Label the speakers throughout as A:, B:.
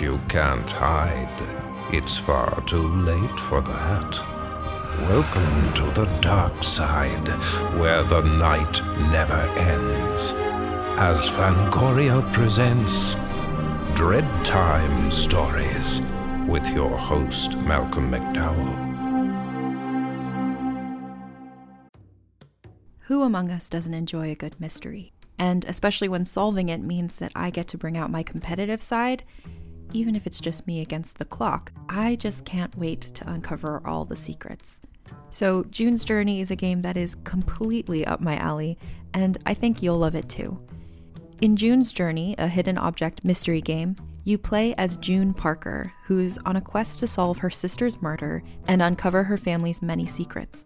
A: you can't hide. It's far too late for that. Welcome to the dark side, where the night never ends. As Fangoria presents Dread Time Stories with your host, Malcolm McDowell.
B: Who among us doesn't enjoy a good mystery? And especially when solving it means that I get to bring out my competitive side, even if it's just me against the clock. I just can't wait to uncover all the secrets. So, June's Journey is a game that is completely up my alley, and I think you'll love it too. In June's Journey, a hidden object mystery game, you play as June Parker, who's on a quest to solve her sister's murder and uncover her family's many secrets.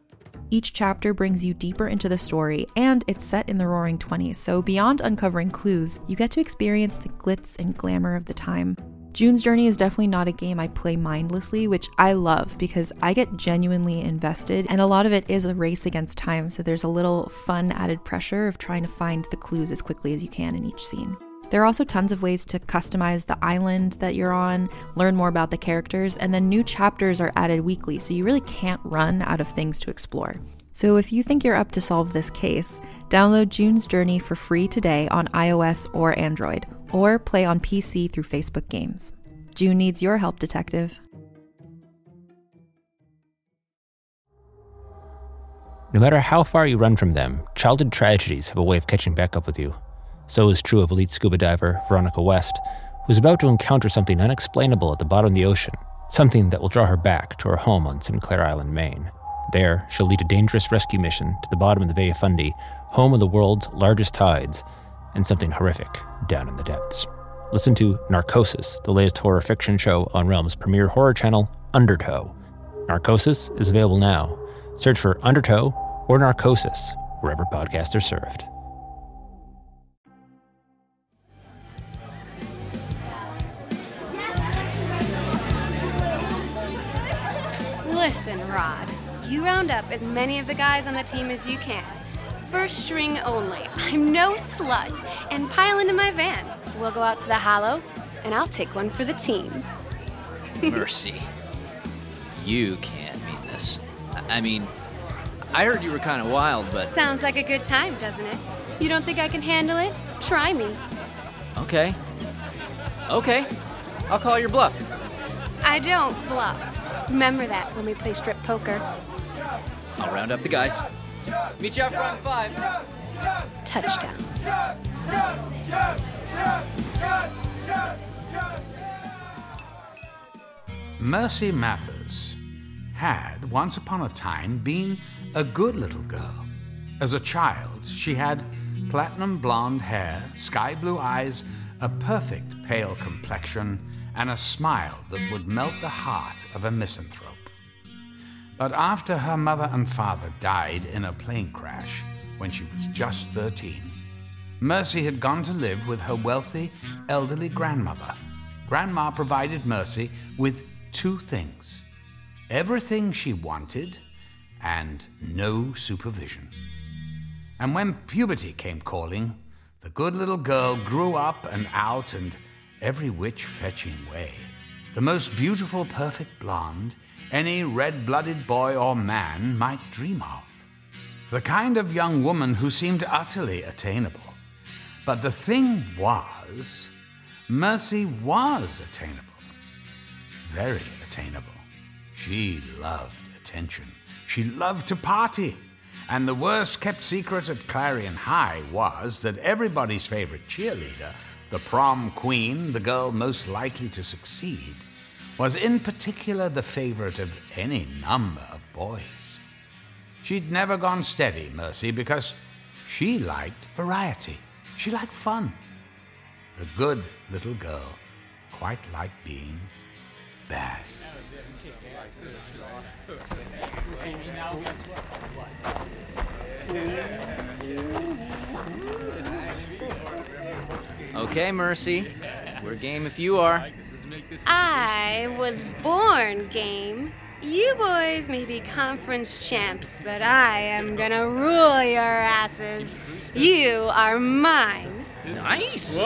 B: Each chapter brings you deeper into the story, and it's set in the roaring 20s, so beyond uncovering clues, you get to experience the glitz and glamour of the time. June's Journey is definitely not a game I play mindlessly, which I love because I get genuinely invested, and a lot of it is a race against time, so there's a little fun added pressure of trying to find the clues as quickly as you can in each scene. There are also tons of ways to customize the island that you're on, learn more about the characters, and then new chapters are added weekly, so you really can't run out of things to explore. So if you think you're up to solve this case, download June's Journey for free today on iOS or Android, or play on PC through Facebook Games. June needs your help, detective.
C: No matter how far you run from them, childhood tragedies have a way of catching back up with you. So is true of elite scuba diver Veronica West, who's about to encounter something unexplainable at the bottom of the ocean, something that will draw her back to her home on Sinclair Island, Maine. There, she'll lead a dangerous rescue mission to the bottom of the Bay of Fundy, home of the world's largest tides, and something horrific down in the depths. Listen to Narcosis, the latest horror fiction show on Realm's premier horror channel, Undertow. Narcosis is available now. Search for Undertow or Narcosis wherever podcasts are served.
D: Listen, round up as many of the guys on the team as you can. First string only. I'm no slut. And pile into my van. We'll go out to the Hollow, and I'll take one for the team.
E: Mercy. You can't mean this. I- I mean, I heard you were kind of wild, but
D: Sounds like a good time, doesn't it? You don't think I can handle it? Try me.
E: okay. Okay. I'll call your bluff.
D: I don't bluff. Remember that when we play strip poker.
E: I'll round up the guys. Meet you out front five.
D: Touchdown.
F: Mercy Mathers had, once upon a time, been a good little girl. As a child, she had platinum blonde hair, sky blue eyes, a perfect pale complexion, and a smile that would melt the heart of a misanthrope. But after her mother and father died in a plane crash when she was just 13, Mercy had gone to live with her wealthy, elderly grandmother. Grandma provided Mercy with two things everything she wanted and no supervision. And when puberty came calling, the good little girl grew up and out and every which fetching way. The most beautiful, perfect blonde any red blooded boy or man might dream of. The kind of young woman who seemed utterly attainable. But the thing was, Mercy was attainable. Very attainable. She loved attention. She loved to party. And the worst kept secret at Clarion High was that everybody's favorite cheerleader, the prom queen, the girl most likely to succeed, was in particular the favorite of any number of boys. She'd never gone steady, Mercy, because she liked variety. She liked fun. The good little girl quite liked being bad.
E: Okay, Mercy. We're game if you are.
D: I was born game. You boys may be conference champs, but I am gonna rule your asses. You are mine.
E: Nice.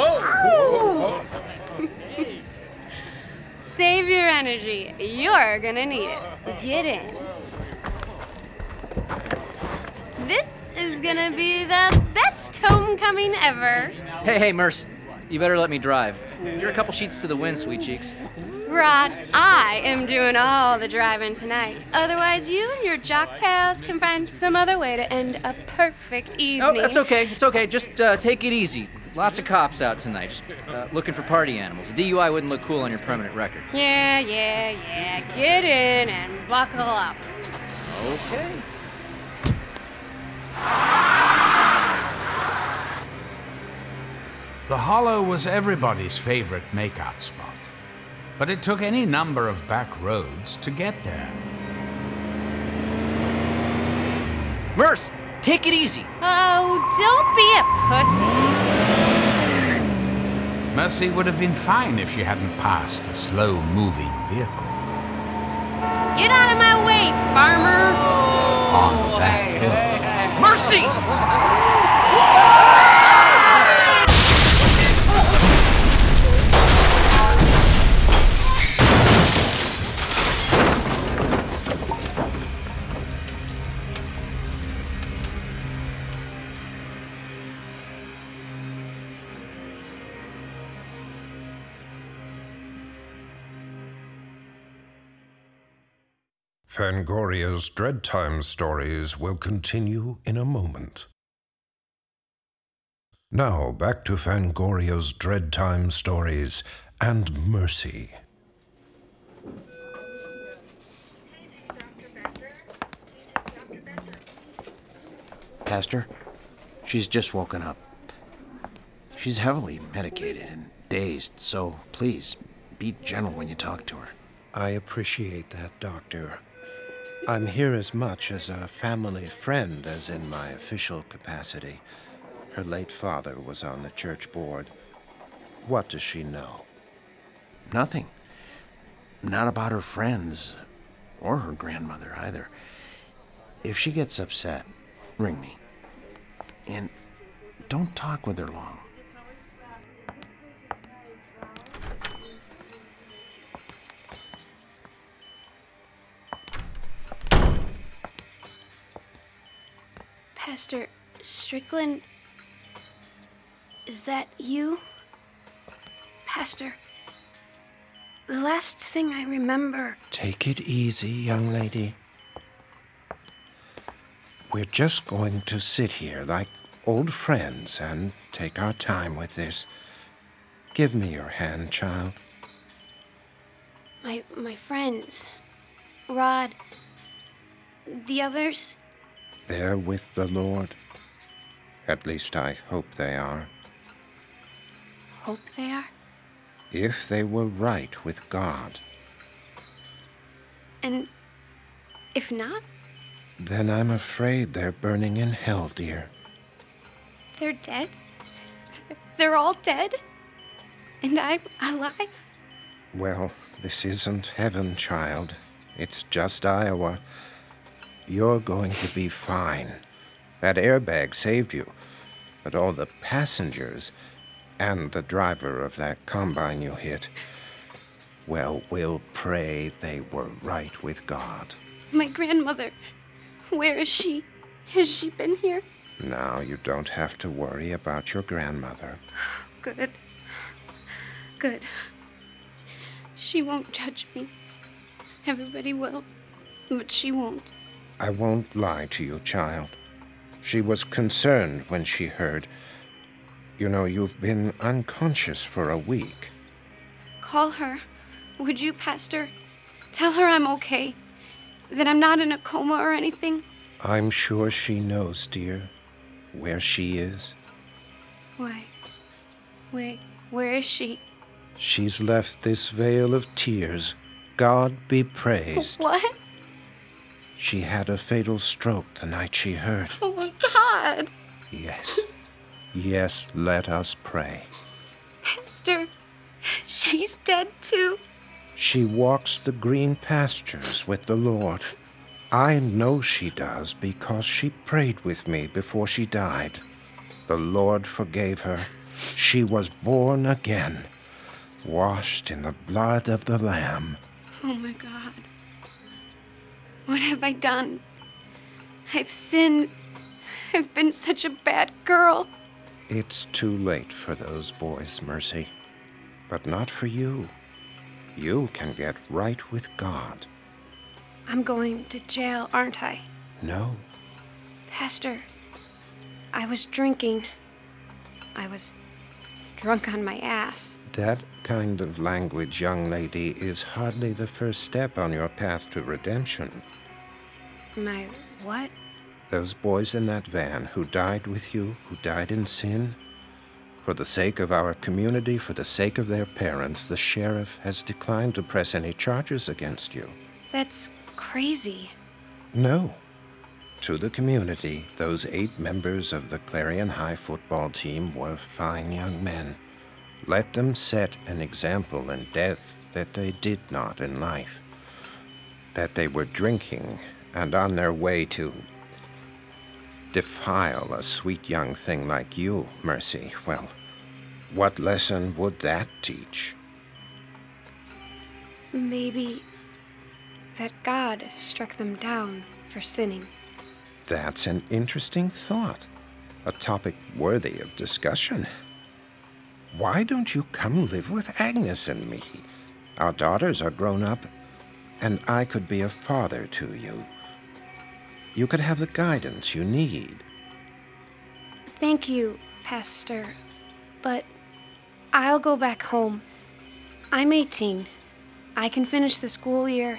D: Save your energy. You're gonna need it. Get in. This is gonna be the best homecoming ever.
E: Hey, hey, Merce. You better let me drive. You're a couple sheets to the wind, sweet cheeks.
D: Rod, I am doing all the driving tonight. Otherwise, you and your jock pals can find some other way to end a perfect evening.
E: Oh, that's okay. It's okay. Just uh, take it easy. Lots of cops out tonight, just uh, looking for party animals. A DUI wouldn't look cool on your permanent record.
D: Yeah, yeah, yeah. Get in and buckle up.
E: Okay.
F: The Hollow was everybody's favorite makeout spot, but it took any number of back roads to get there.
E: Merce, take it easy.
D: Oh, don't be a pussy.
F: Mercy would have been fine if she hadn't passed a slow moving vehicle
D: Get out of my way, farmer.
F: on that hill.
E: Mercy!
A: Fangoria's Dread Time stories will continue in a moment. Now, back to Fangoria's Dread Time stories and Mercy.
G: Pastor, she's just woken up. She's heavily medicated and dazed, so please be gentle when you talk to her.
H: I appreciate that, Doctor. I'm here as much as a family friend as in my official capacity. Her late father was on the church board. What does she know?
G: Nothing. Not about her friends or her grandmother either. If she gets upset, ring me. And don't talk with her long.
D: Pastor Strickland, is that you? Pastor, the last thing I remember.
H: Take it easy, young lady. We're just going to sit here like old friends and take our time with this. Give me your hand, child.
D: My my friends, Rod, the others.
H: They're with the Lord. At least I hope they are.
D: Hope they are.
H: If they were right with God,
D: And if not,
H: then I'm afraid they're burning in hell, dear.
D: they're dead. They're all dead. And I'm alive.
H: Well, this isn't heaven, child. It's just Iowa. You're going to be fine. That airbag saved you. But all the passengers and the driver of that combine you hit, well, we'll pray they were right with God.
D: My grandmother. Where is she? Has she been here?
H: Now you don't have to worry about your grandmother.
D: Good. Good. She won't judge me. Everybody will, but she won't.
H: I won't lie to you, child. She was concerned when she heard. You know, you've been unconscious for a week.
D: Call her. Would you, Pastor? Tell her I'm okay. That I'm not in a coma or anything.
H: I'm sure she knows, dear, where she is.
D: Why? Where, where is she?
H: She's left this vale of tears. God be praised.
D: What?
H: She had a fatal stroke the night she heard.
D: Oh my God.
H: Yes. Yes, let us pray.
D: Pastor, she's dead too.
H: She walks the green pastures with the Lord. I know she does because she prayed with me before she died. The Lord forgave her. She was born again. washed in the blood of the Lamb.
D: Oh my God. What have I done? I've sinned. I've been such a bad girl.
H: It's too late for those boys, Mercy. But not for you. You can get right with God.
D: I'm going to jail, aren't I?
H: No,
D: Pastor, I was drinking. I was drunk on my ass.
H: that kind of language, young lady, is hardly the first step on your path to redemption.
D: My what?
H: Those boys in that van who died with you, who died in sin, for the sake of our community, for the sake of their parents, the sheriff has declined to press any charges against you.
D: That's crazy.
H: No. To the community, those eight members of the Clarion High football team were fine young men. Let them set an example in death that they did not in life. That they were drinking and on their way to defile a sweet young thing like you, Mercy. Well, what lesson would that teach?
D: Maybe that God struck them down for sinning.
H: That's an interesting thought. A topic worthy of discussion. Why don't you come live with Agnes and me? Our daughters are grown up, and I could be a father to you. You could have the guidance you need.
D: Thank you, Pastor. But I'll go back home. I'm 18. I can finish the school year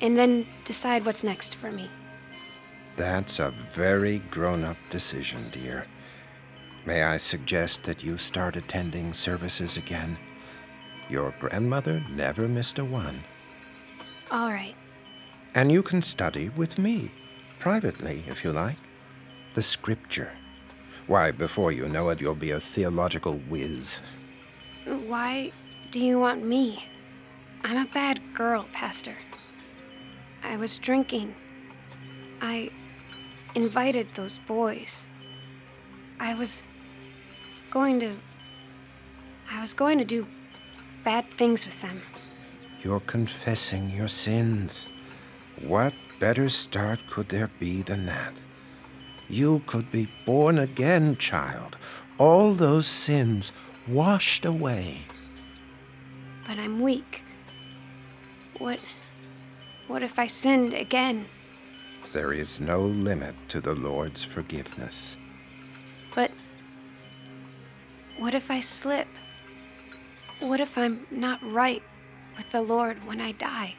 D: and then decide what's next for me.
H: That's a very grown up decision, dear. May I suggest that you start attending services again? Your grandmother never missed a one.
D: All right.
H: And you can study with me, privately, if you like. The scripture. Why, before you know it, you'll be a theological whiz.
D: Why do you want me? I'm a bad girl, Pastor. I was drinking. I invited those boys. I was going to. I was going to do bad things with them.
H: You're confessing your sins. What better start could there be than that? You could be born again, child. All those sins washed away.
D: But I'm weak. What. What if I sinned again?
H: There is no limit to the Lord's forgiveness.
D: What if I slip? What if I'm not right with the Lord when I die?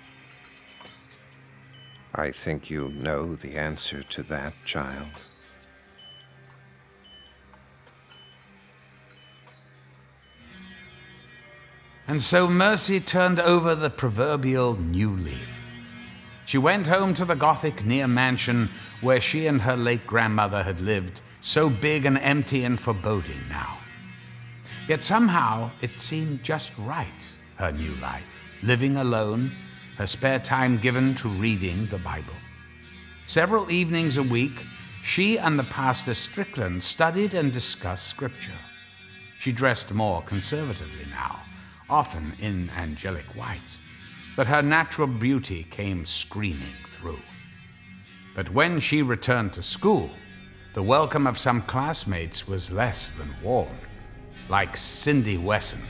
H: I think you know the answer to that, child.
F: And so Mercy turned over the proverbial new leaf. She went home to the Gothic near mansion where she and her late grandmother had lived, so big and empty and foreboding now. Yet somehow it seemed just right, her new life, living alone, her spare time given to reading the Bible. Several evenings a week, she and the pastor Strickland studied and discussed Scripture. She dressed more conservatively now, often in angelic white, but her natural beauty came screaming through. But when she returned to school, the welcome of some classmates was less than warm, like Cindy Wesson,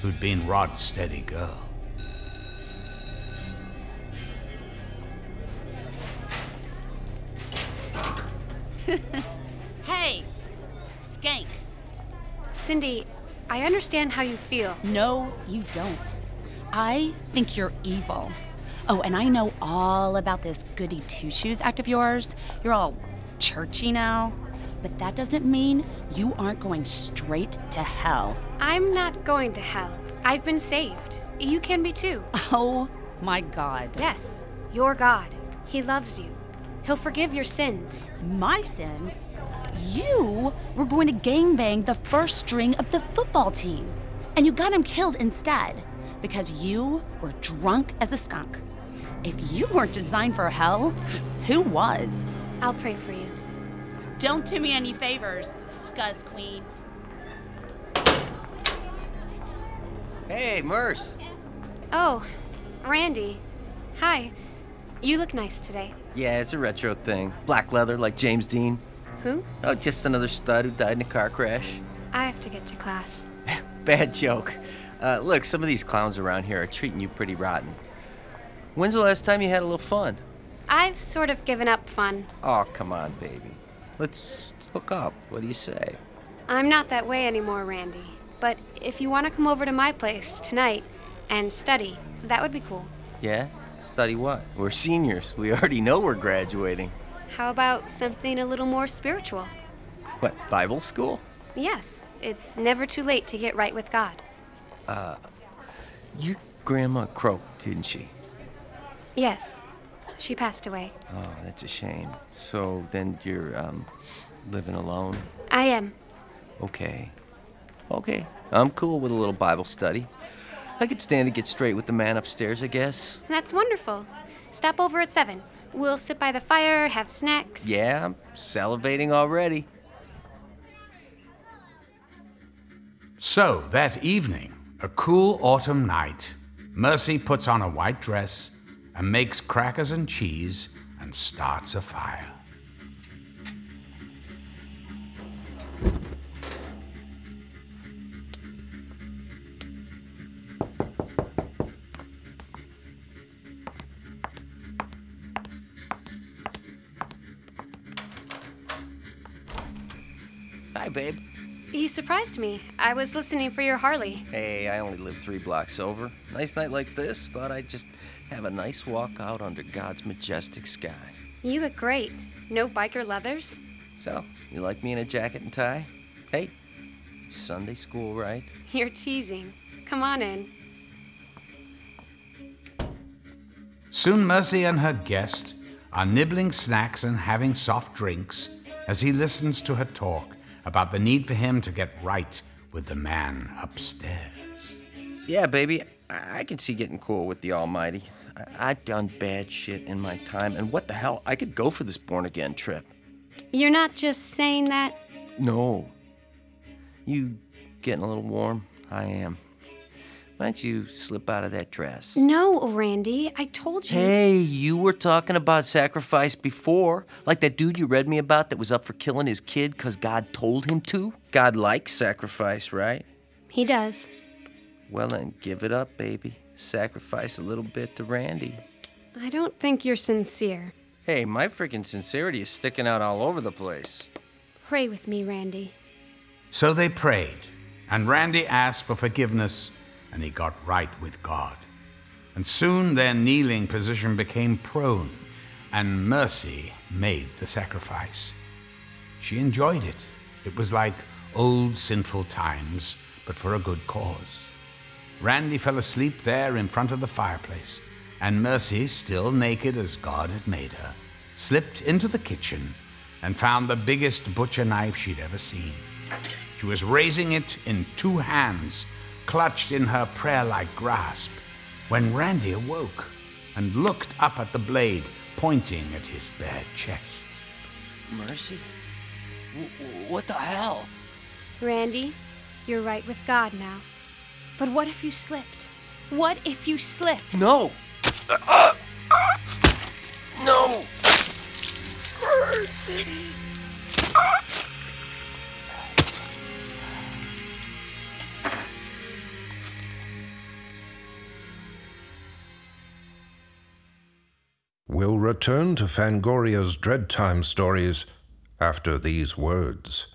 F: who'd been Rod's steady girl.
I: Hey, skank.
D: Cindy, I understand how you feel.
I: No, you don't. I think you're evil. Oh, and I know all about this goody two shoes act of yours. You're all churchy now. But that doesn't mean you aren't going straight to hell.
D: I'm not going to hell. I've been saved. You can be too.
I: Oh my god.
D: Yes, your God. He loves you. He'll forgive your sins.
I: My sins? You were going to gangbang the first string of the football team. And you got him killed instead because you were drunk as a skunk. If you weren't designed for hell, who was?
D: I'll pray for you.
I: Don't do me any favors, Scuzz Queen.
G: Hey, Merce.
D: Oh, Randy. Hi. You look nice today.
G: Yeah, it's a retro thing. Black leather like James Dean.
D: Who?
G: Oh, just another stud who died in a car crash.
D: I have to get to class.
G: Bad joke. Uh, look, some of these clowns around here are treating you pretty rotten. When's the last time you had a little fun?
D: I've sort of given up fun.
G: Oh, come on, baby. Let's hook up. What do you say?
D: I'm not that way anymore, Randy. But if you want to come over to my place tonight and study, that would be cool.
G: Yeah? Study what? We're seniors. We already know we're graduating.
D: How about something a little more spiritual?
G: What, Bible school?
D: Yes, it's never too late to get right with God.
G: Uh, your grandma croaked, didn't she?
D: Yes, she passed away.
G: Oh, that's a shame. So then you're, um, living alone?
D: I am.
G: Okay. Okay. I'm cool with a little Bible study. I could stand to get straight with the man upstairs, I guess.
D: That's wonderful. Stop over at 7. We'll sit by the fire, have snacks.
G: Yeah, I'm salivating already.
F: So, that evening, a cool autumn night, Mercy puts on a white dress and makes crackers and cheese and starts a fire.
G: Hi, babe.
D: You surprised me. I was listening for your Harley.
G: Hey, I only live three blocks over. Nice night like this, thought I'd just have a nice walk out under God's majestic sky.
D: You look great. No biker leathers?
G: So, you like me in a jacket and tie? Hey, it's Sunday school, right?
D: You're teasing. Come on in.
F: Soon Mercy and her guest are nibbling snacks and having soft drinks as he listens to her talk about the need for him to get right with the man upstairs.
G: Yeah, baby, I, can see getting cool with the Almighty. I- done bad shit in my time, and what the hell? I could go for this born again trip.
D: You're not just saying that.
G: No. You getting a little warm? I am. Why don't you slip out of that dress?
D: No, Randy. I told you.
G: Hey, you were talking about sacrifice before. Like that dude you read me about that was up for killing his kid because God told him to? God likes sacrifice, right?
D: He does.
G: Well, then give it up, baby. Sacrifice a little bit to Randy.
D: I don't think you're sincere.
G: Hey, my freaking sincerity is sticking out all over the place.
D: Pray with me, Randy.
F: So they prayed, and Randy asked for forgiveness, and he got right with God. And soon their kneeling position became prone, and Mercy made the sacrifice. She enjoyed it. It was like old sinful times, but for a good cause. Randy fell asleep there in front of the fireplace, and Mercy, still naked as God had made her, slipped into the kitchen and found the biggest butcher knife she'd ever seen. She was raising it in two hands, clutched in her prayer like grasp, when Randy awoke and looked up at the blade, pointing at his bare chest.
G: Mercy? W- what the hell?
D: Randy, you're right with God now. But what if you slipped? What if you slipped?
G: No! No! Mercy!
A: We'll return to Fangoria's Dread Time stories after these words.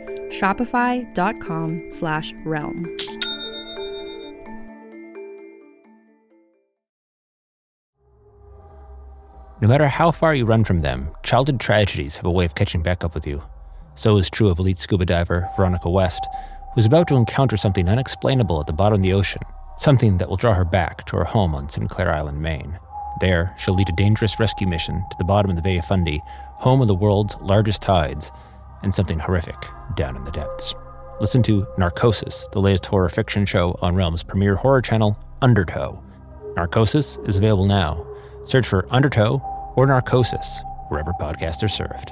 B: Shopify.com slash realm.
C: No matter how far you run from them, childhood tragedies have a way of catching back up with you. So is true of elite scuba diver Veronica West, who's about to encounter something unexplainable at the bottom of the ocean, something that will draw her back to her home on Sinclair Island, Maine. There, she'll lead a dangerous rescue mission to the bottom of the Bay of Fundy, home of the world's largest tides, and something horrific down in the depths. Listen to Narcosis, the latest horror fiction show on Realm's premier horror channel, Undertow. Narcosis is available now. Search for Undertow or Narcosis wherever podcasts are served.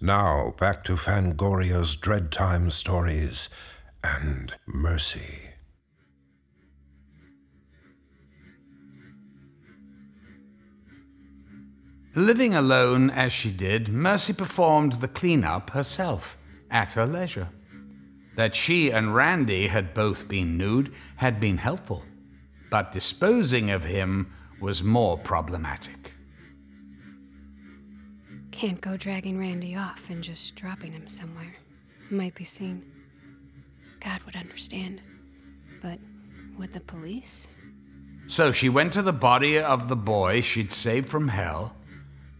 A: Now back to Fangoria's Dread Time stories and Mercy.
F: Living alone as she did, Mercy performed the cleanup herself at her leisure. That she and Randy had both been nude had been helpful, but disposing of him was more problematic.
D: Can't go dragging Randy off and just dropping him somewhere. Might be seen. God would understand. But would the police?
F: So she went to the body of the boy she'd saved from hell,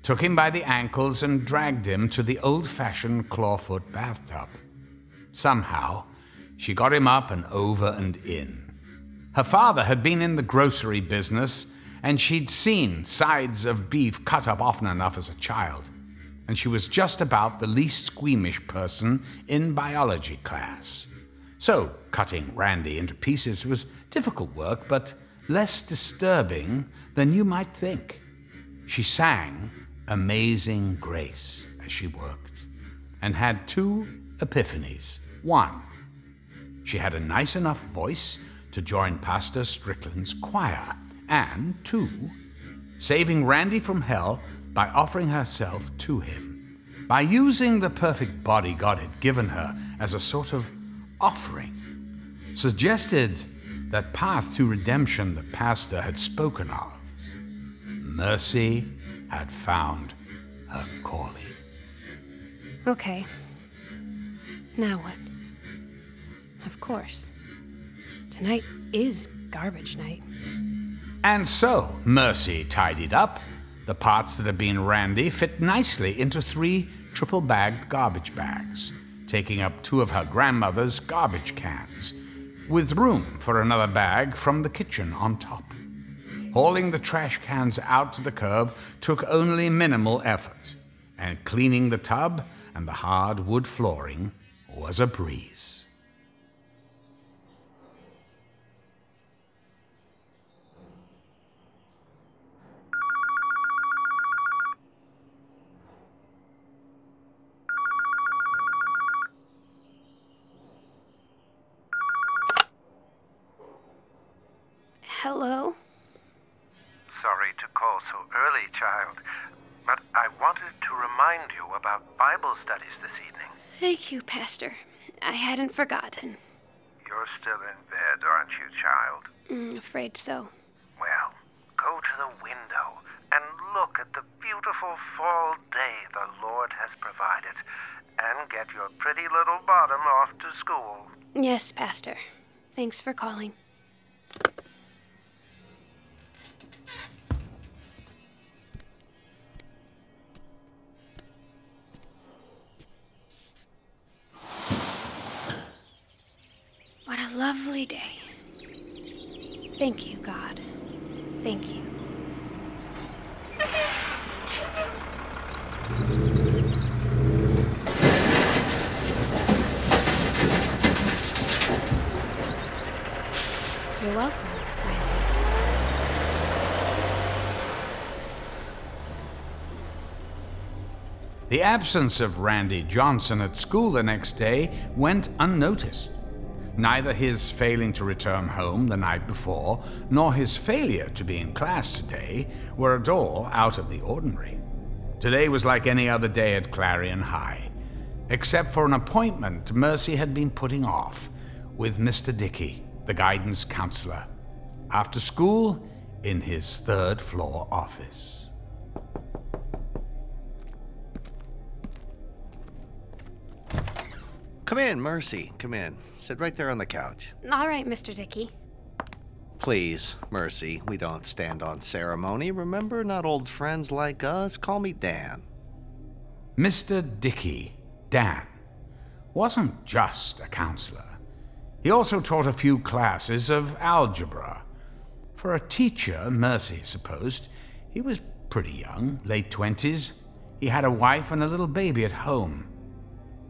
F: took him by the ankles, and dragged him to the old fashioned clawfoot bathtub. Somehow, she got him up and over and in. Her father had been in the grocery business, and she'd seen sides of beef cut up often enough as a child. And she was just about the least squeamish person in biology class. So, cutting Randy into pieces was difficult work, but less disturbing than you might think. She sang Amazing Grace as she worked, and had two epiphanies. One, she had a nice enough voice to join Pastor Strickland's choir, and two, saving Randy from hell by offering herself to him, by using the perfect body God had given her as a sort of offering, suggested that path to redemption the pastor had spoken of. Mercy had found her calling.
D: Okay. Now what? Of course. Tonight is garbage night.
F: And so, Mercy tidied up. The parts that had been Randy fit nicely into three triple bagged garbage bags, taking up two of her grandmother's garbage cans, with room for another bag from the kitchen on top. Hauling the trash cans out to the curb took only minimal effort, and cleaning the tub and the hard wood flooring was a breeze.
H: Studies this evening.
D: Thank you, Pastor. I hadn't forgotten.
H: You're still in bed, aren't you, child?
D: Mm, afraid so.
H: Well, go to the window and look at the beautiful fall day the Lord has provided, and get your pretty little bottom off to school.
D: Yes, Pastor. Thanks for calling.
F: Absence of Randy Johnson at school the next day went unnoticed. Neither his failing to return home the night before, nor his failure to be in class today were at all out of the ordinary. Today was like any other day at Clarion High, except for an appointment Mercy had been putting off with Mr. Dickey, the guidance counselor, after school in his third floor office.
J: Come in, Mercy. Come in. Sit right there on the couch.
D: All right, Mr. Dickey.
J: Please, Mercy, we don't stand on ceremony. Remember, not old friends like us. Call me Dan.
F: Mr. Dickey, Dan, wasn't just a counselor. He also taught a few classes of algebra. For a teacher, Mercy supposed, he was pretty young, late twenties. He had a wife and a little baby at home.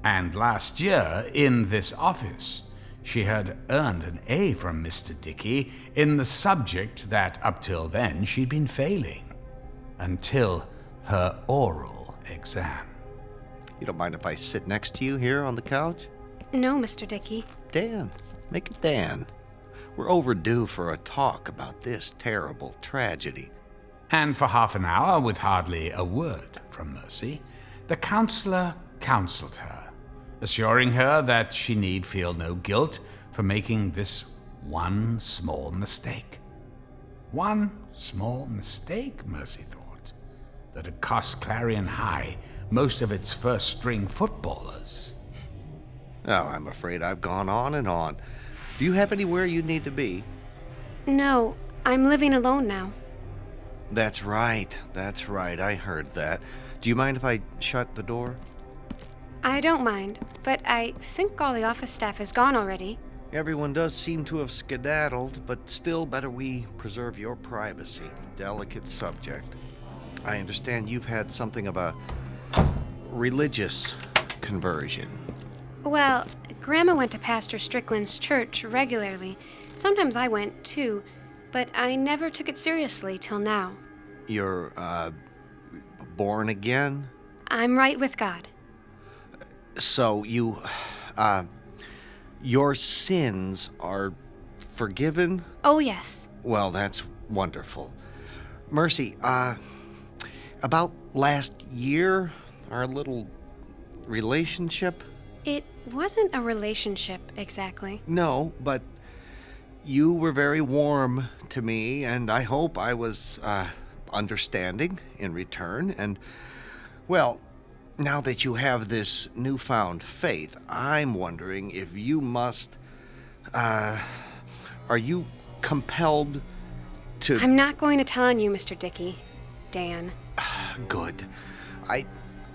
F: And last year, in this office, she had earned an A from Mr. Dickey in the subject that up till then she'd been failing. Until her oral exam.
J: You don't mind if I sit next to you here on the couch?
D: No, Mr. Dickey.
J: Dan. Make it Dan. We're overdue for a talk about this terrible tragedy.
F: And for half an hour, with hardly a word from Mercy, the counselor counseled her, assuring her that she need feel no guilt for making this one small mistake. One small mistake, Mercy thought, that had cost Clarion High most of its first string footballers.
J: Oh, I'm afraid I've gone on and on. Do you have anywhere you need to be?
D: No, I'm living alone now.
J: That's right. That's right. I heard that. Do you mind if I shut the door?
D: I don't mind, but I think all the office staff is gone already.
J: Everyone does seem to have skedaddled, but still better we preserve your privacy. Delicate subject. I understand you've had something of a religious conversion.
D: Well, Grandma went to Pastor Strickland's church regularly. Sometimes I went too, but I never took it seriously till now.
J: You're, uh, born again?
D: I'm right with God.
J: So you, uh, your sins are forgiven?
D: Oh, yes.
J: Well, that's wonderful. Mercy, uh, about last year, our little relationship?
D: It wasn't a relationship exactly.
J: No, but you were very warm to me, and I hope I was uh, understanding in return. And, well, now that you have this newfound faith, I'm wondering if you must. Uh, are you compelled to.
D: I'm not going to tell on you, Mr. Dickey. Dan.
J: Good. I.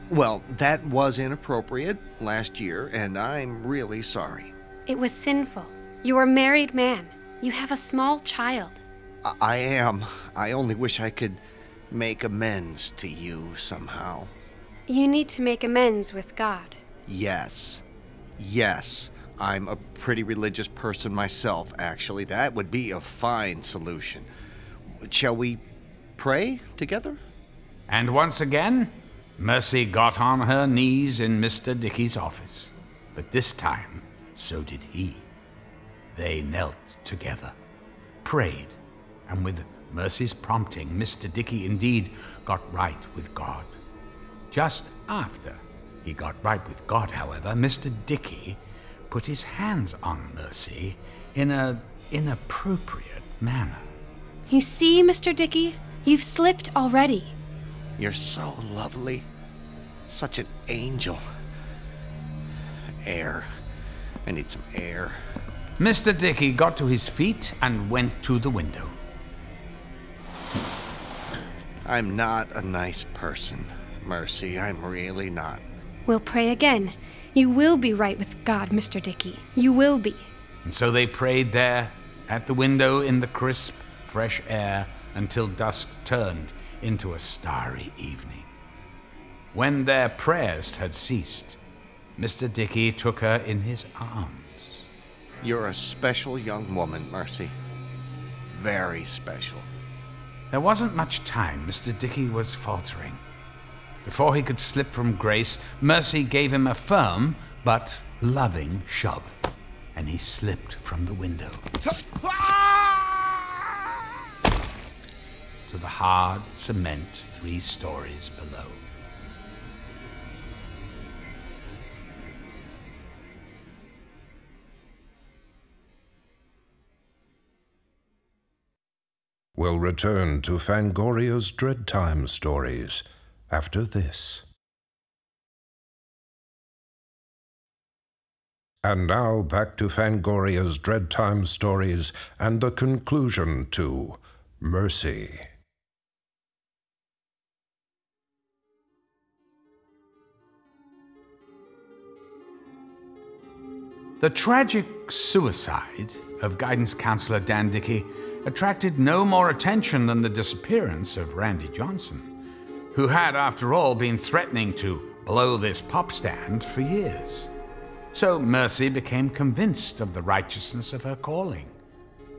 J: Well, that was inappropriate last year, and I'm really sorry.
D: It was sinful. You're a married man. You have a small child.
J: I, I am. I only wish I could make amends to you somehow.
D: You need to make amends with God.
J: Yes. Yes. I'm a pretty religious person myself, actually. That would be a fine solution. Shall we pray together?
F: And once again, Mercy got on her knees in Mr. Dickey's office. But this time, so did he. They knelt together, prayed, and with Mercy's prompting, Mr. Dickey indeed got right with God. Just after he got right with God, however, Mr. Dickey put his hands on Mercy in a inappropriate manner.
D: You see, Mr. Dickey, you've slipped already.
J: You're so lovely. Such an angel. Air. I need some air.
F: Mr. Dickey got to his feet and went to the window.
J: I'm not a nice person, Mercy. I'm really not.
D: We'll pray again. You will be right with God, Mr. Dickey. You will be.
F: And so they prayed there at the window in the crisp, fresh air until dusk turned into a starry evening. When their prayers had ceased, Mr. Dickey took her in his arms.
J: You're a special young woman, Mercy. Very special.
F: There wasn't much time. Mr. Dickey was faltering. Before he could slip from grace, Mercy gave him a firm but loving shove, and he slipped from the window. to the hard cement three stories below.
A: We'll return to Fangoria's Dread Time stories after this. And now back to Fangoria's Dread Time stories and the conclusion to Mercy.
F: The tragic suicide of guidance counselor Dan Dickey attracted no more attention than the disappearance of Randy Johnson, who had, after all, been threatening to blow this pop stand for years. So Mercy became convinced of the righteousness of her calling.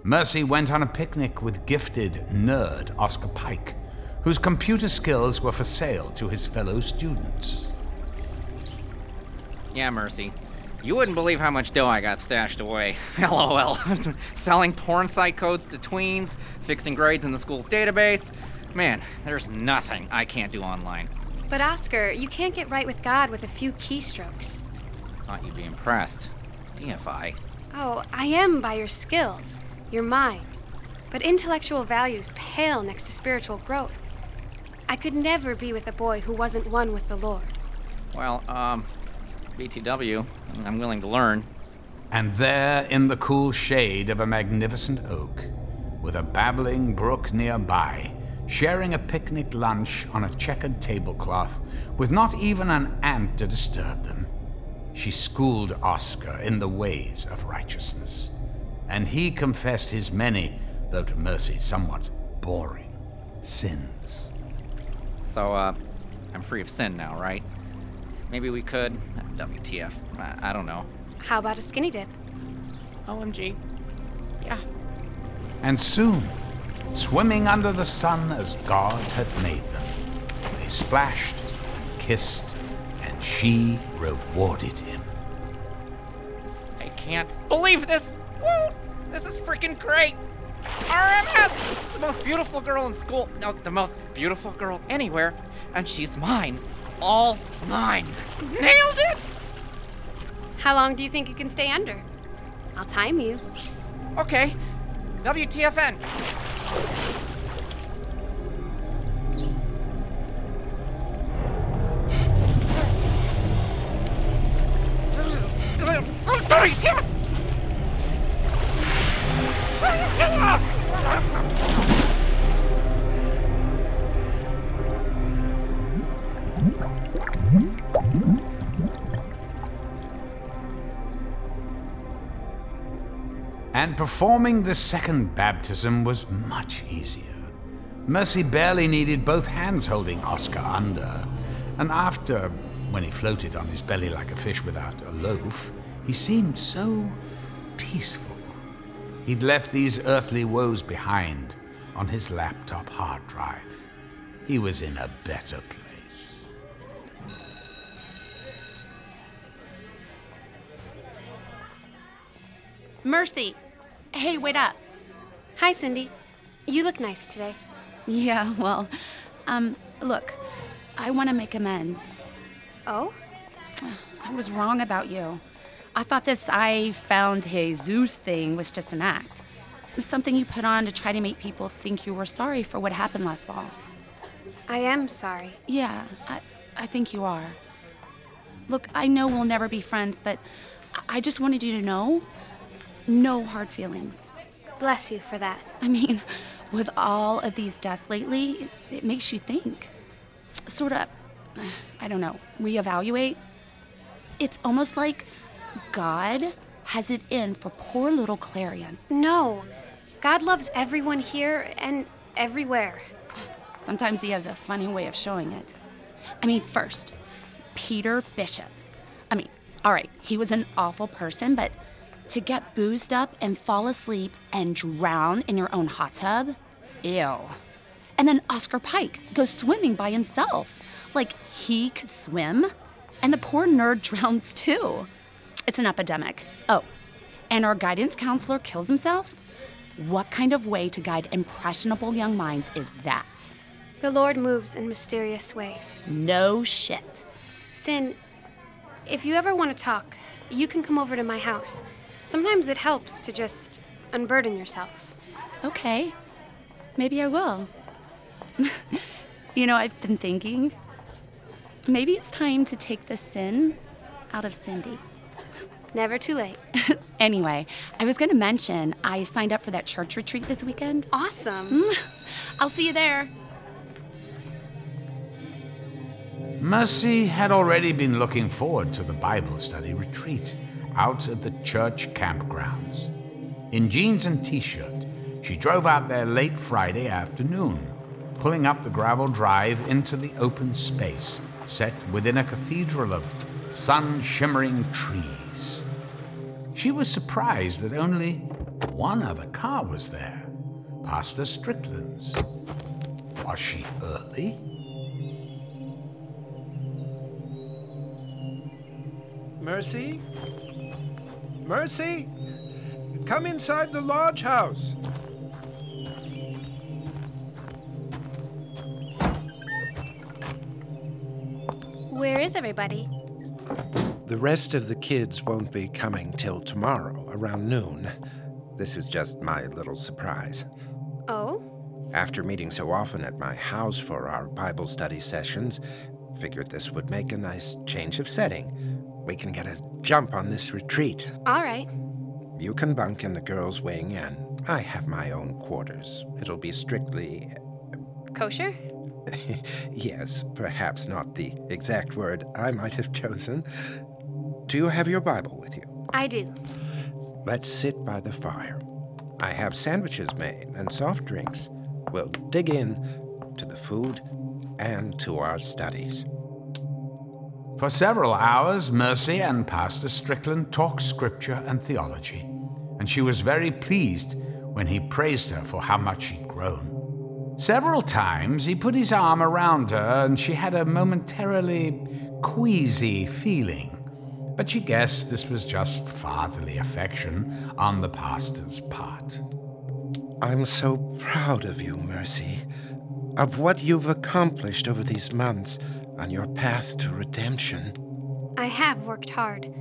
F: Mercy went on a picnic with gifted nerd Oscar Pike, whose computer skills were for sale to his fellow students.
K: Yeah, Mercy. You wouldn't believe how much dough I got stashed away. LOL. Selling porn site codes to tweens, fixing grades in the school's database. Man, there's nothing I can't do online.
D: But Oscar, you can't get right with God with a few keystrokes.
K: Thought you'd be impressed. DFI.
D: Oh, I am by your skills, your mind. But intellectual values pale next to spiritual growth. I could never be with a boy who wasn't one with the Lord.
K: Well, um, BTW, I'm willing to learn.
F: And there, in the cool shade of a magnificent oak, with a babbling brook nearby, sharing a picnic lunch on a checkered tablecloth, with not even an ant to disturb them, she schooled Oscar in the ways of righteousness. And he confessed his many, though to Mercy somewhat boring, sins.
K: So, uh, I'm free of sin now, right? Maybe we could. WTF. I, I don't know.
D: How about a skinny dip?
K: OMG. Yeah.
F: And soon, swimming under the sun as God had made them, they splashed, and kissed, and she rewarded him.
K: I can't believe this! Woo! This is freaking great! RMS! The most beautiful girl in school. No, the most beautiful girl anywhere. And she's mine. All mine. Nailed it!
D: How long do you think you can stay under? I'll time you.
K: Okay. WTFN. WTF!
F: And performing the second baptism was much easier. Mercy barely needed both hands holding Oscar under, and after, when he floated on his belly like a fish without a loaf, he seemed so peaceful. He'd left these earthly woes behind on his laptop hard drive. He was in a better place.
I: Mercy. Hey, wait up.
D: Hi, Cindy. You look nice today.
I: Yeah, well, um, look, I want to make amends.
D: Oh?
I: I was wrong about you. I thought this I found Jesus thing was just an act. Something you put on to try to make people think you were sorry for what happened last fall.
D: I am sorry.
I: Yeah, I, I think you are. Look, I know we'll never be friends, but I just wanted you to know no hard feelings.
D: Bless you for that.
I: I mean, with all of these deaths lately, it, it makes you think. Sort of, I don't know, reevaluate. It's almost like God has it in for poor little Clarion.
D: No. God loves everyone here and everywhere.
I: Sometimes he has a funny way of showing it. I mean, first, Peter Bishop. I mean, all right, he was an awful person, but to get boozed up and fall asleep and drown in your own hot tub? Ew. And then Oscar Pike goes swimming by himself. Like he could swim, and the poor nerd drowns too. It's an epidemic. Oh, and our guidance counselor kills himself? What kind of way to guide impressionable young minds is that?
D: The Lord moves in mysterious ways.
I: No shit.
D: Sin, if you ever want to talk, you can come over to my house. Sometimes it helps to just unburden yourself.
I: Okay. Maybe I will. you know, I've been thinking. Maybe it's time to take the sin out of Cindy.
D: Never too late.
I: anyway, I was going to mention I signed up for that church retreat this weekend.
D: Awesome.
I: Mm. I'll see you there.
F: Mercy had already been looking forward to the Bible study retreat out at the church campgrounds. In jeans and t shirt, she drove out there late Friday afternoon, pulling up the gravel drive into the open space set within a cathedral of sun shimmering trees. She was surprised that only one other car was there Pastor Strickland's. Was she early?
H: Mercy? Mercy? Come inside the lodge house.
D: Where is everybody?
H: The rest of the kids won't be coming till tomorrow around noon. This is just my little surprise.
D: Oh?
H: After meeting so often at my house for our Bible study sessions, figured this would make a nice change of setting. We can get a jump on this retreat.
D: All right.
H: You can bunk in the girls' wing, and I have my own quarters. It'll be strictly.
D: Uh, Kosher?
H: yes, perhaps not the exact word I might have chosen. Do you have your Bible with you?
D: I do.
H: Let's sit by the fire. I have sandwiches made and soft drinks. We'll dig in to the food and to our studies.
F: For several hours, Mercy and Pastor Strickland talked scripture and theology, and she was very pleased when he praised her for how much she'd grown. Several times he put his arm around her, and she had a momentarily queasy feeling, but she guessed this was just fatherly affection on the pastor's part.
H: I'm so proud of you, Mercy, of what you've accomplished over these months on your path to redemption.
D: I have worked hard.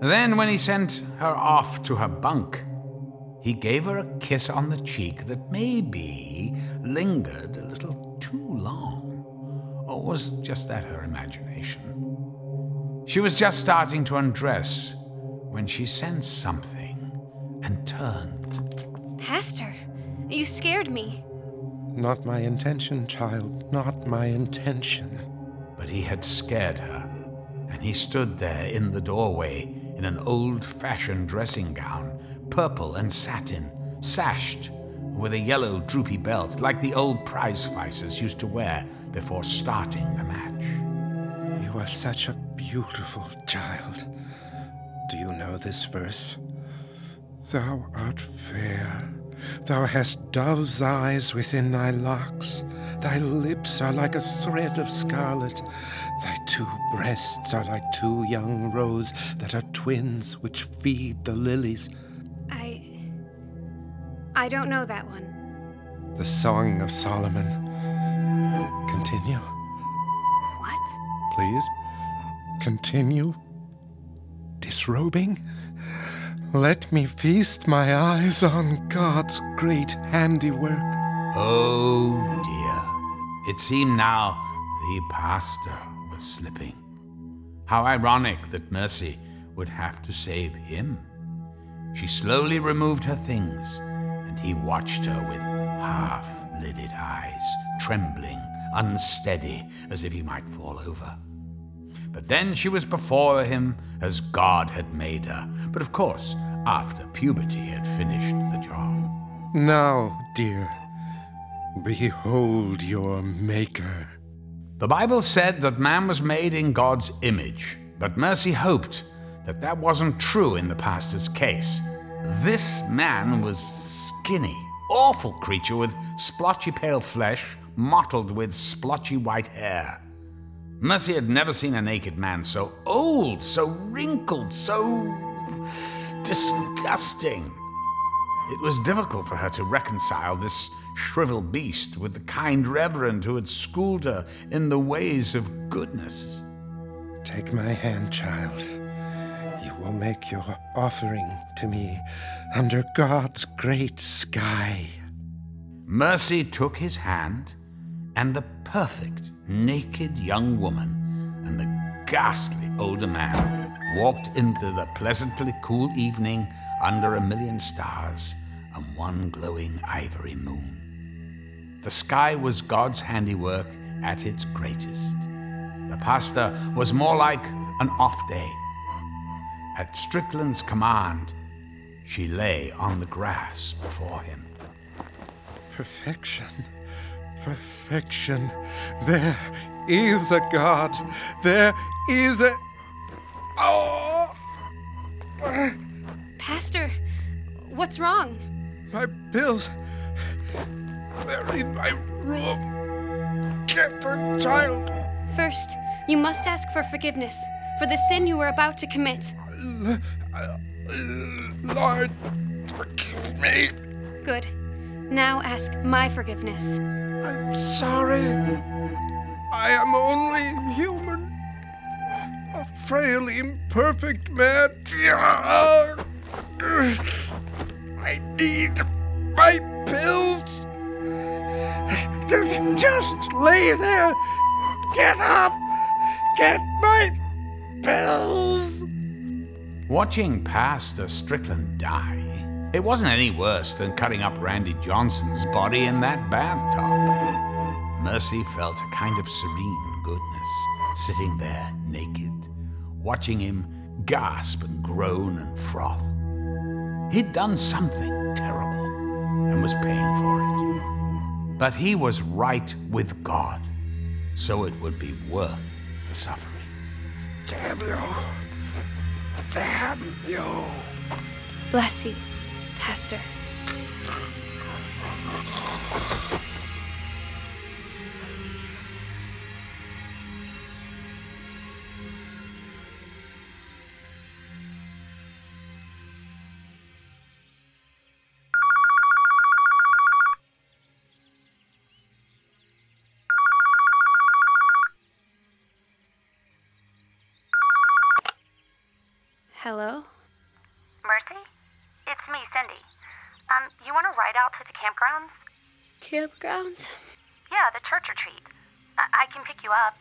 F: Then, when he sent her off to her bunk, he gave her a kiss on the cheek that maybe lingered a little too long. Or was just that her imagination? She was just starting to undress when she sensed something and turned.
D: Pastor, you scared me.
H: Not my intention, child, not my intention
F: but he had scared her, and he stood there in the doorway in an old fashioned dressing gown, purple and satin, sashed, with a yellow droopy belt like the old prize fighters used to wear before starting the match.
H: You are such a beautiful child. Do you know this verse? Thou art fair. Thou hast dove's eyes within thy locks. Thy lips are like a thread of scarlet. Thy two breasts are like two young roes that are twins which feed the lilies.
D: I. I don't know that one.
H: The Song of Solomon. Continue,
D: What?
H: please. Continue. Disrobing? Let me feast my eyes on God's great handiwork.
F: Oh dear. It seemed now the pastor was slipping. How ironic that Mercy would have to save him. She slowly removed her things, and he watched her with half lidded eyes, trembling, unsteady, as if he might fall over. But then she was before him as God had made her, but of course, after puberty had finished the job.
H: Now, dear, behold your Maker.
F: The Bible said that man was made in God's image, but Mercy hoped that that wasn't true in the pastor's case. This man was skinny, awful creature with splotchy pale flesh mottled with splotchy white hair. Mercy had never seen a naked man so old, so wrinkled, so disgusting. It was difficult for her to reconcile this shriveled beast with the kind reverend who had schooled her in the ways of goodness.
H: Take my hand, child. You will make your offering to me under God's great sky.
F: Mercy took his hand, and the perfect, naked young woman and the ghastly older man walked into the pleasantly cool evening under a million stars and one glowing ivory moon. The sky was God's handiwork at its greatest. The pastor was more like an off day. At Strickland's command, she lay on the grass before him.
H: Perfection. Perfection. There is a God. There is a. Oh!
D: Pastor, what's wrong?
H: My pills. They're in my room. Get them, child.
D: First, you must ask for forgiveness for the sin you were about to commit.
H: Lord, forgive me.
D: Good. Now ask my forgiveness.
H: I'm sorry. I am only human. A frail, imperfect man. I need my pills. Just lay there. Get up. Get my pills.
F: Watching Pastor Strickland die, it wasn't any worse than cutting up Randy Johnson's body in that bathtub. Mercy felt a kind of serene goodness sitting there naked, watching him gasp and groan and froth. He'd done something terrible and was paying for it. But he was right with God, so it would be worth the suffering.
H: Damn you. Damn you.
D: Bless you, Pastor. Hello?
I: Mercy? It's me, Cindy. Um, you want to ride out to the campgrounds?
D: Campgrounds?
I: Yeah, the church retreat. I, I can pick you up.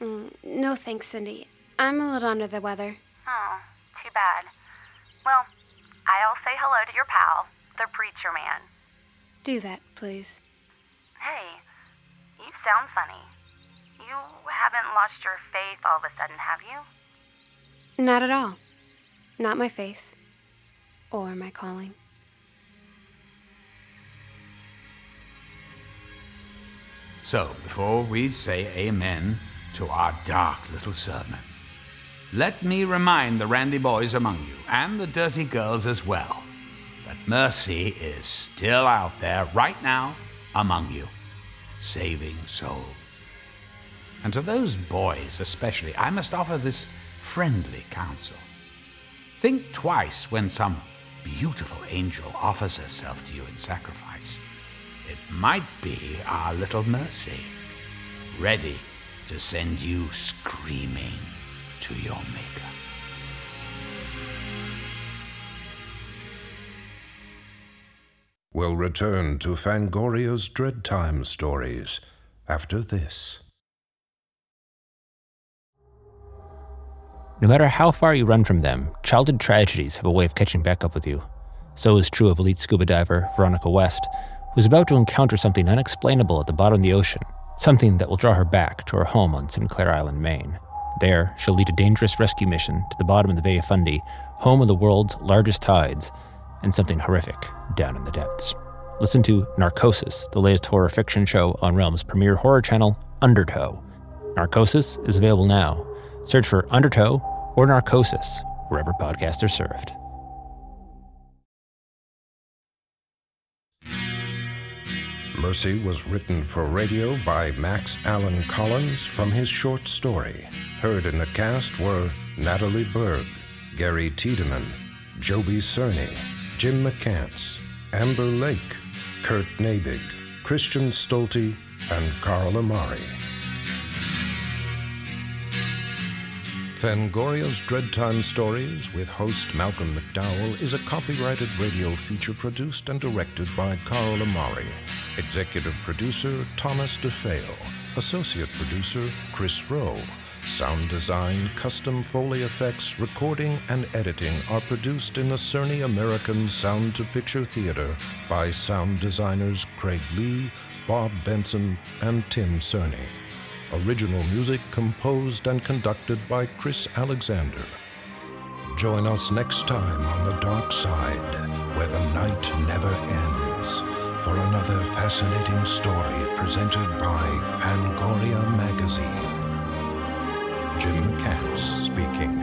D: Mm, no thanks, Cindy. I'm a little under the weather.
I: Oh, too bad. Well, I'll say hello to your pal, the preacher man.
D: Do that, please.
I: Hey, you sound funny. You haven't lost your faith all of a sudden, have you?
D: Not at all. Not my faith. Or my calling.
F: So, before we say amen to our dark little sermon, let me remind the randy boys among you, and the dirty girls as well, that mercy is still out there right now among you, saving souls. And to those boys especially, I must offer this friendly counsel. Think twice when some beautiful angel offers herself to you in sacrifice. it might be our little Mercy, ready to send you screaming to your maker.
H: We'll return to Fangoria's Dread Time stories after this.
C: No matter how far you run from them, childhood tragedies have a way of catching back up with you. So is true of elite scuba diver Veronica West, who's about to encounter something unexplainable at the bottom of the ocean, something that will draw her back to her home on Sinclair Island, Maine. There, she'll lead a dangerous rescue mission to the bottom of the Bay of Fundy, home of the world's largest tides, and something horrific down in the depths. Listen to Narcosis, the latest horror fiction show on Realm's premier horror channel, Undertow. Narcosis is available now. Search for Undertow or Narcosis wherever podcasts are served.
H: Mercy was written for radio by Max Allan Collins from his short story. Heard in the cast were Natalie Berg, Gary Tiedemann, Joby Cerny, Jim McCants, Amber Lake, Kurt Naebig, Christian Stolte, and Carl Amari. Fangoria's Dread Time Stories with host Malcolm McDowell is a copyrighted radio feature produced and directed by Carl Amari. Executive producer Thomas DeFeo. Associate producer Chris Rowe. Sound design, custom Foley effects, recording, and editing are produced in the Cerny American Sound to Picture Theater by sound designers Craig Lee, Bob Benson, and Tim Cerny. Original music composed and conducted by Chris Alexander. Join us next time on the dark side, where the night never ends, for another fascinating story presented by Fangoria Magazine. Jim McCants speaking.